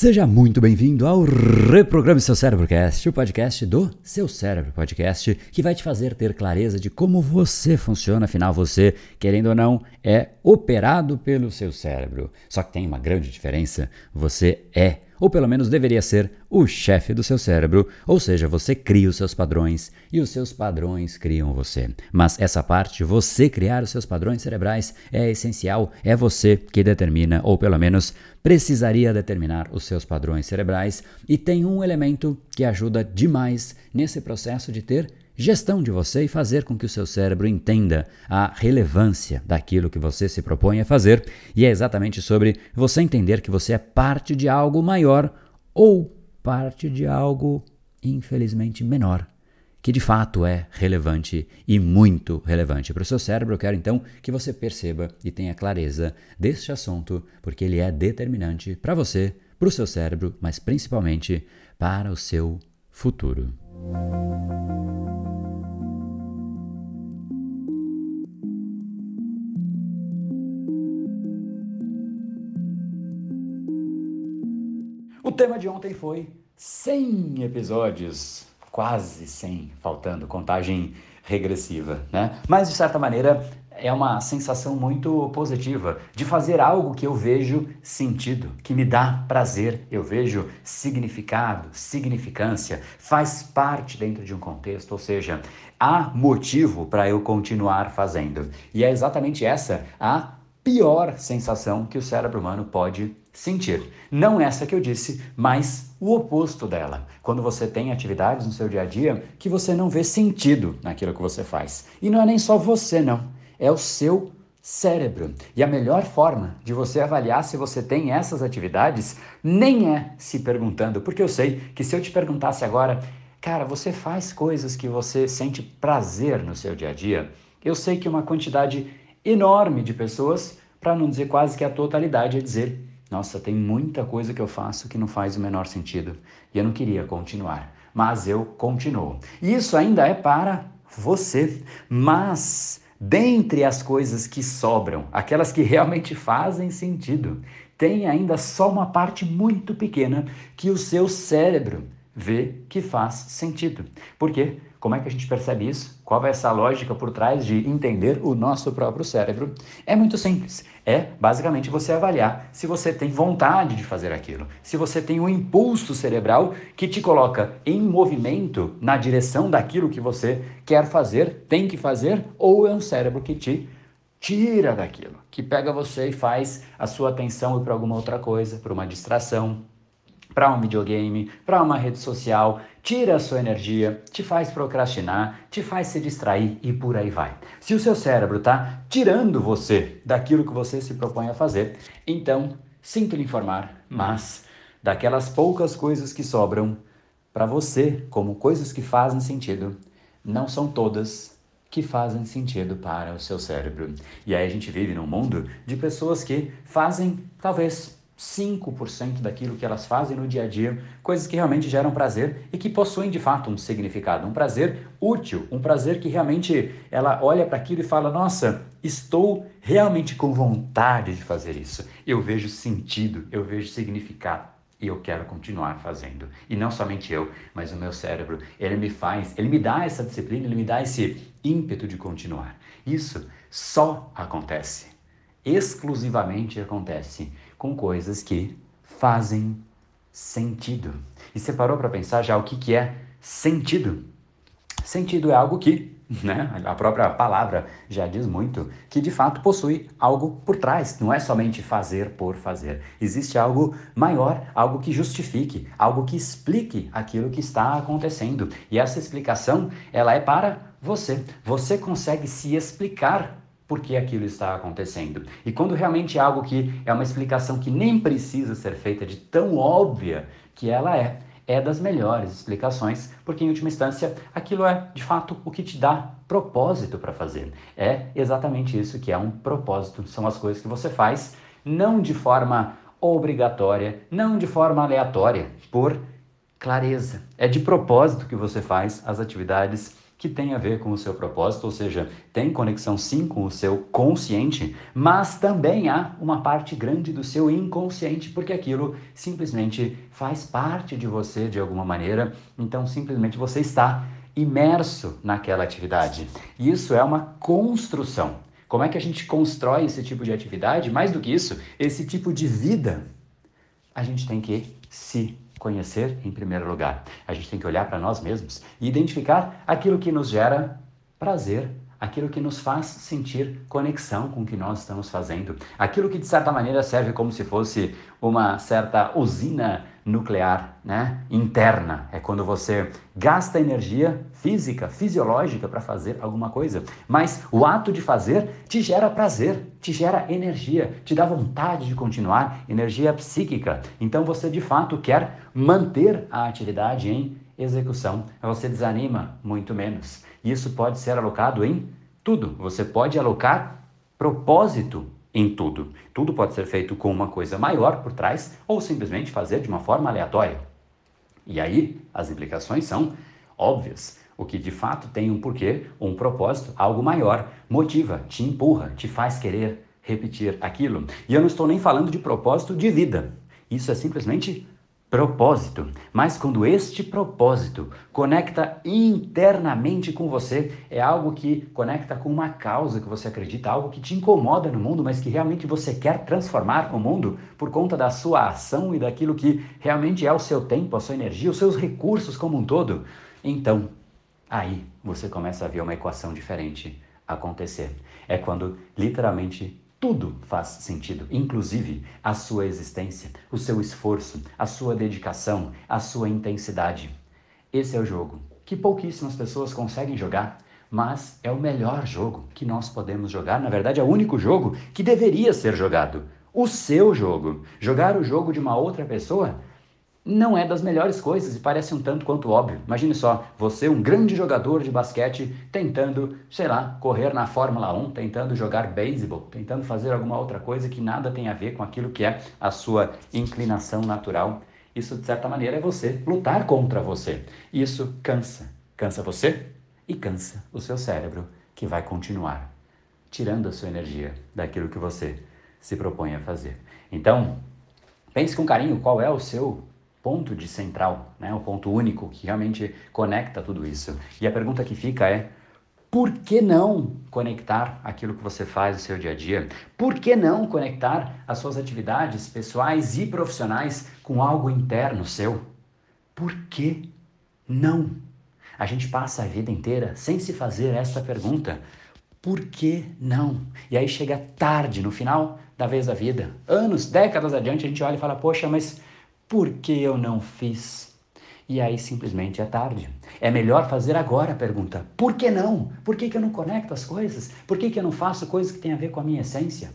Seja muito bem-vindo ao Reprograme Seu Cérebrocast, o podcast do Seu Cérebro Podcast, que vai te fazer ter clareza de como você funciona, afinal você, querendo ou não, é operado pelo seu cérebro. Só que tem uma grande diferença, você é ou pelo menos deveria ser, o chefe do seu cérebro, ou seja, você cria os seus padrões e os seus padrões criam você. Mas essa parte, você criar os seus padrões cerebrais, é essencial, é você que determina, ou pelo menos precisaria determinar os seus padrões cerebrais, e tem um elemento que ajuda demais nesse processo de ter gestão de você e fazer com que o seu cérebro entenda a relevância daquilo que você se propõe a fazer, e é exatamente sobre você entender que você é parte de algo maior ou parte de algo infelizmente menor, que de fato é relevante e muito relevante para o seu cérebro. Eu quero então que você perceba e tenha clareza deste assunto, porque ele é determinante para você, para o seu cérebro, mas principalmente para o seu futuro. Tema de ontem foi 100 episódios, quase 100, faltando contagem regressiva, né? Mas de certa maneira é uma sensação muito positiva de fazer algo que eu vejo sentido, que me dá prazer, eu vejo significado, significância, faz parte dentro de um contexto, ou seja, há motivo para eu continuar fazendo. E é exatamente essa a pior sensação que o cérebro humano pode sentir. Não essa que eu disse, mas o oposto dela. Quando você tem atividades no seu dia a dia que você não vê sentido naquilo que você faz. E não é nem só você, não. É o seu cérebro. E a melhor forma de você avaliar se você tem essas atividades nem é se perguntando, porque eu sei que se eu te perguntasse agora, cara, você faz coisas que você sente prazer no seu dia a dia? Eu sei que uma quantidade enorme de pessoas, para não dizer quase que a totalidade, é dizer nossa, tem muita coisa que eu faço que não faz o menor sentido e eu não queria continuar, mas eu continuo. E isso ainda é para você, mas dentre as coisas que sobram, aquelas que realmente fazem sentido, tem ainda só uma parte muito pequena que o seu cérebro vê que faz sentido. Por quê? Como é que a gente percebe isso? Qual é essa lógica por trás de entender o nosso próprio cérebro? É muito simples. É basicamente você avaliar se você tem vontade de fazer aquilo, se você tem um impulso cerebral que te coloca em movimento na direção daquilo que você quer fazer, tem que fazer, ou é um cérebro que te tira daquilo, que pega você e faz a sua atenção ir para alguma outra coisa, para uma distração, para um videogame, para uma rede social, tira a sua energia, te faz procrastinar, te faz se distrair e por aí vai. Se o seu cérebro está tirando você daquilo que você se propõe a fazer, então sinto lhe informar, mas daquelas poucas coisas que sobram para você como coisas que fazem sentido, não são todas que fazem sentido para o seu cérebro. E aí a gente vive num mundo de pessoas que fazem talvez 5% daquilo que elas fazem no dia a dia, coisas que realmente geram prazer e que possuem de fato um significado, um prazer útil, um prazer que realmente ela olha para aquilo e fala: "Nossa, estou realmente com vontade de fazer isso. Eu vejo sentido, eu vejo significado e eu quero continuar fazendo. E não somente eu, mas o meu cérebro, ele me faz, ele me dá essa disciplina, ele me dá esse ímpeto de continuar. Isso só acontece, exclusivamente acontece com coisas que fazem sentido. E você parou para pensar já o que, que é sentido? Sentido é algo que, né, a própria palavra já diz muito, que de fato possui algo por trás, não é somente fazer por fazer. Existe algo maior, algo que justifique, algo que explique aquilo que está acontecendo. E essa explicação, ela é para você. Você consegue se explicar por que aquilo está acontecendo. E quando realmente é algo que é uma explicação que nem precisa ser feita de tão óbvia que ela é, é das melhores explicações, porque em última instância aquilo é de fato o que te dá propósito para fazer. É exatamente isso que é um propósito. São as coisas que você faz não de forma obrigatória, não de forma aleatória, por clareza. É de propósito que você faz as atividades que tem a ver com o seu propósito, ou seja, tem conexão sim com o seu consciente, mas também há uma parte grande do seu inconsciente, porque aquilo simplesmente faz parte de você de alguma maneira, então simplesmente você está imerso naquela atividade. Isso é uma construção. Como é que a gente constrói esse tipo de atividade? Mais do que isso, esse tipo de vida, a gente tem que se conhecer em primeiro lugar. A gente tem que olhar para nós mesmos e identificar aquilo que nos gera prazer, aquilo que nos faz sentir conexão com o que nós estamos fazendo, aquilo que de certa maneira serve como se fosse uma certa usina nuclear, né, interna. É quando você gasta energia física, fisiológica para fazer alguma coisa, mas o ato de fazer te gera prazer, te gera energia, te dá vontade de continuar, energia psíquica. Então você de fato quer manter a atividade em execução. Você desanima muito menos. Isso pode ser alocado em tudo. Você pode alocar propósito em tudo. Tudo pode ser feito com uma coisa maior por trás ou simplesmente fazer de uma forma aleatória. E aí as implicações são óbvias. O que de fato tem um porquê, um propósito, algo maior, motiva, te empurra, te faz querer repetir aquilo. E eu não estou nem falando de propósito de vida. Isso é simplesmente propósito. Mas quando este propósito conecta internamente com você, é algo que conecta com uma causa que você acredita, algo que te incomoda no mundo, mas que realmente você quer transformar o mundo por conta da sua ação e daquilo que realmente é o seu tempo, a sua energia, os seus recursos como um todo, então aí você começa a ver uma equação diferente acontecer. É quando literalmente tudo faz sentido, inclusive a sua existência, o seu esforço, a sua dedicação, a sua intensidade. Esse é o jogo que pouquíssimas pessoas conseguem jogar, mas é o melhor jogo que nós podemos jogar. Na verdade, é o único jogo que deveria ser jogado. O seu jogo. Jogar o jogo de uma outra pessoa não é das melhores coisas e parece um tanto quanto óbvio. Imagine só, você, um grande jogador de basquete, tentando, sei lá, correr na Fórmula 1, tentando jogar beisebol, tentando fazer alguma outra coisa que nada tem a ver com aquilo que é a sua inclinação natural. Isso, de certa maneira, é você lutar contra você. Isso cansa. Cansa você e cansa o seu cérebro, que vai continuar tirando a sua energia daquilo que você se propõe a fazer. Então, pense com carinho qual é o seu ponto de central, né? o ponto único que realmente conecta tudo isso. E a pergunta que fica é: por que não conectar aquilo que você faz no seu dia a dia? Por que não conectar as suas atividades pessoais e profissionais com algo interno seu? Por que não? A gente passa a vida inteira sem se fazer essa pergunta. Por que não? E aí chega tarde, no final da vez da vida, anos, décadas adiante, a gente olha e fala: Poxa, mas por que eu não fiz? E aí simplesmente é tarde. É melhor fazer agora a pergunta: por que não? Por que, que eu não conecto as coisas? Por que, que eu não faço coisas que têm a ver com a minha essência?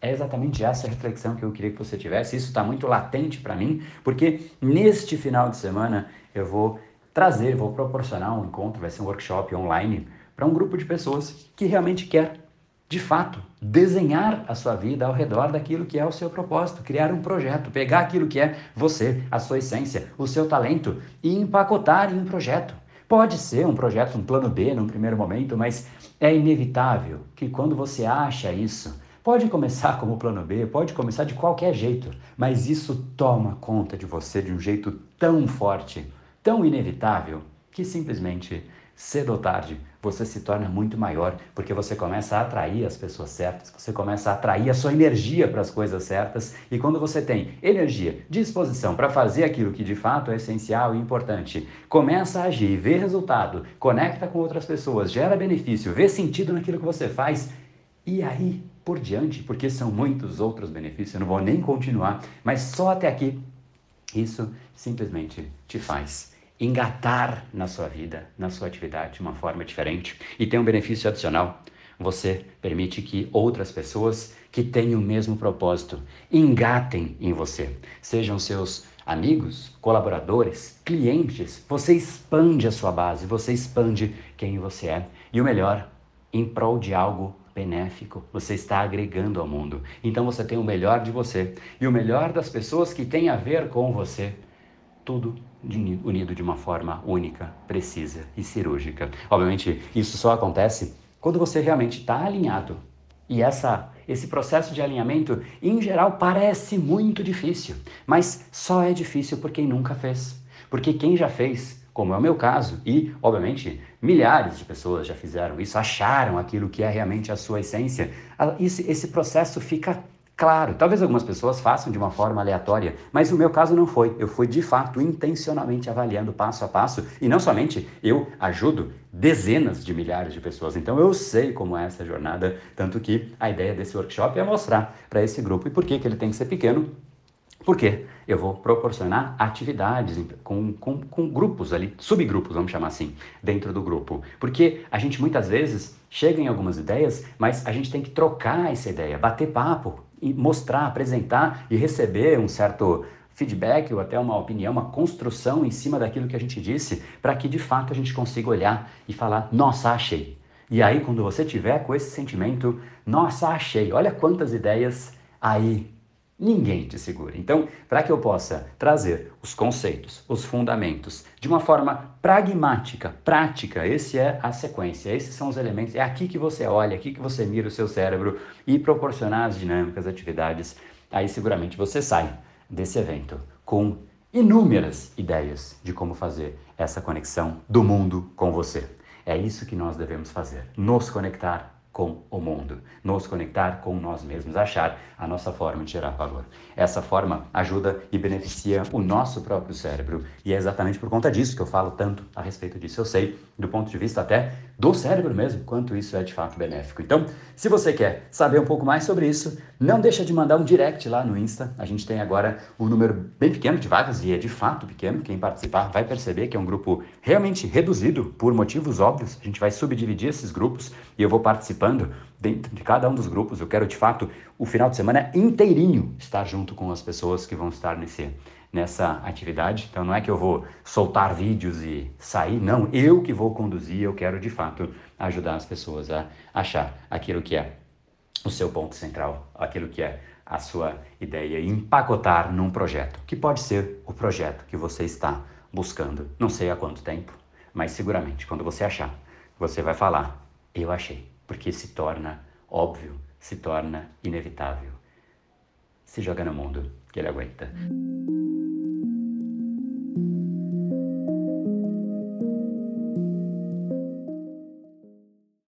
É exatamente essa reflexão que eu queria que você tivesse. Isso está muito latente para mim, porque neste final de semana eu vou trazer, vou proporcionar um encontro, vai ser um workshop online para um grupo de pessoas que realmente quer de fato, desenhar a sua vida ao redor daquilo que é o seu propósito, criar um projeto, pegar aquilo que é você, a sua essência, o seu talento e empacotar em um projeto. Pode ser um projeto, um plano B num primeiro momento, mas é inevitável que quando você acha isso, pode começar como plano B, pode começar de qualquer jeito, mas isso toma conta de você de um jeito tão forte, tão inevitável, que simplesmente cedo ou tarde você se torna muito maior, porque você começa a atrair as pessoas certas, você começa a atrair a sua energia para as coisas certas, e quando você tem energia, disposição para fazer aquilo que de fato é essencial e importante, começa a agir, vê resultado, conecta com outras pessoas, gera benefício, vê sentido naquilo que você faz, e aí por diante, porque são muitos outros benefícios, eu não vou nem continuar, mas só até aqui, isso simplesmente te faz engatar na sua vida, na sua atividade de uma forma diferente. E tem um benefício adicional. Você permite que outras pessoas que têm o mesmo propósito engatem em você, sejam seus amigos, colaboradores, clientes. Você expande a sua base, você expande quem você é. E o melhor, em prol de algo benéfico, você está agregando ao mundo. Então você tem o melhor de você e o melhor das pessoas que têm a ver com você tudo unido de uma forma única, precisa e cirúrgica. Obviamente, isso só acontece quando você realmente está alinhado. E essa, esse processo de alinhamento, em geral, parece muito difícil, mas só é difícil por quem nunca fez. Porque quem já fez, como é o meu caso, e, obviamente, milhares de pessoas já fizeram isso, acharam aquilo que é realmente a sua essência, esse, esse processo fica Claro, talvez algumas pessoas façam de uma forma aleatória, mas o meu caso não foi. Eu fui de fato intencionalmente avaliando passo a passo e não somente eu ajudo dezenas de milhares de pessoas. Então eu sei como é essa jornada, tanto que a ideia desse workshop é mostrar para esse grupo e por que, que ele tem que ser pequeno. Porque eu vou proporcionar atividades com, com, com grupos ali, subgrupos, vamos chamar assim, dentro do grupo. Porque a gente muitas vezes chega em algumas ideias, mas a gente tem que trocar essa ideia, bater papo, mostrar, apresentar e receber um certo feedback ou até uma opinião, uma construção em cima daquilo que a gente disse, para que de fato a gente consiga olhar e falar: nossa, achei. E aí, quando você tiver com esse sentimento, nossa, achei, olha quantas ideias aí Ninguém te segura. Então, para que eu possa trazer os conceitos, os fundamentos, de uma forma pragmática, prática, esse é a sequência, esses são os elementos, é aqui que você olha, aqui que você mira o seu cérebro e proporcionar as dinâmicas, atividades, aí seguramente você sai desse evento com inúmeras ideias de como fazer essa conexão do mundo com você. É isso que nós devemos fazer, nos conectar com o mundo, nos conectar com nós mesmos, achar a nossa forma de gerar valor. Essa forma ajuda e beneficia o nosso próprio cérebro e é exatamente por conta disso que eu falo tanto a respeito disso. Eu sei, do ponto de vista até do cérebro mesmo, quanto isso é de fato benéfico. Então, se você quer saber um pouco mais sobre isso, não deixa de mandar um direct lá no Insta. A gente tem agora um número bem pequeno de vagas e é de fato pequeno. Quem participar vai perceber que é um grupo realmente reduzido por motivos óbvios. A gente vai subdividir esses grupos e eu vou participando dentro de cada um dos grupos. Eu quero de fato o final de semana inteirinho estar junto com as pessoas que vão estar nesse nessa atividade. Então não é que eu vou soltar vídeos e sair, não, eu que vou conduzir, eu quero de fato ajudar as pessoas a achar aquilo que é o seu ponto central, aquilo que é a sua ideia e empacotar num projeto, que pode ser o projeto que você está buscando. Não sei há quanto tempo, mas seguramente quando você achar, você vai falar: "Eu achei", porque se torna óbvio, se torna inevitável. Se joga no mundo que ele aguenta.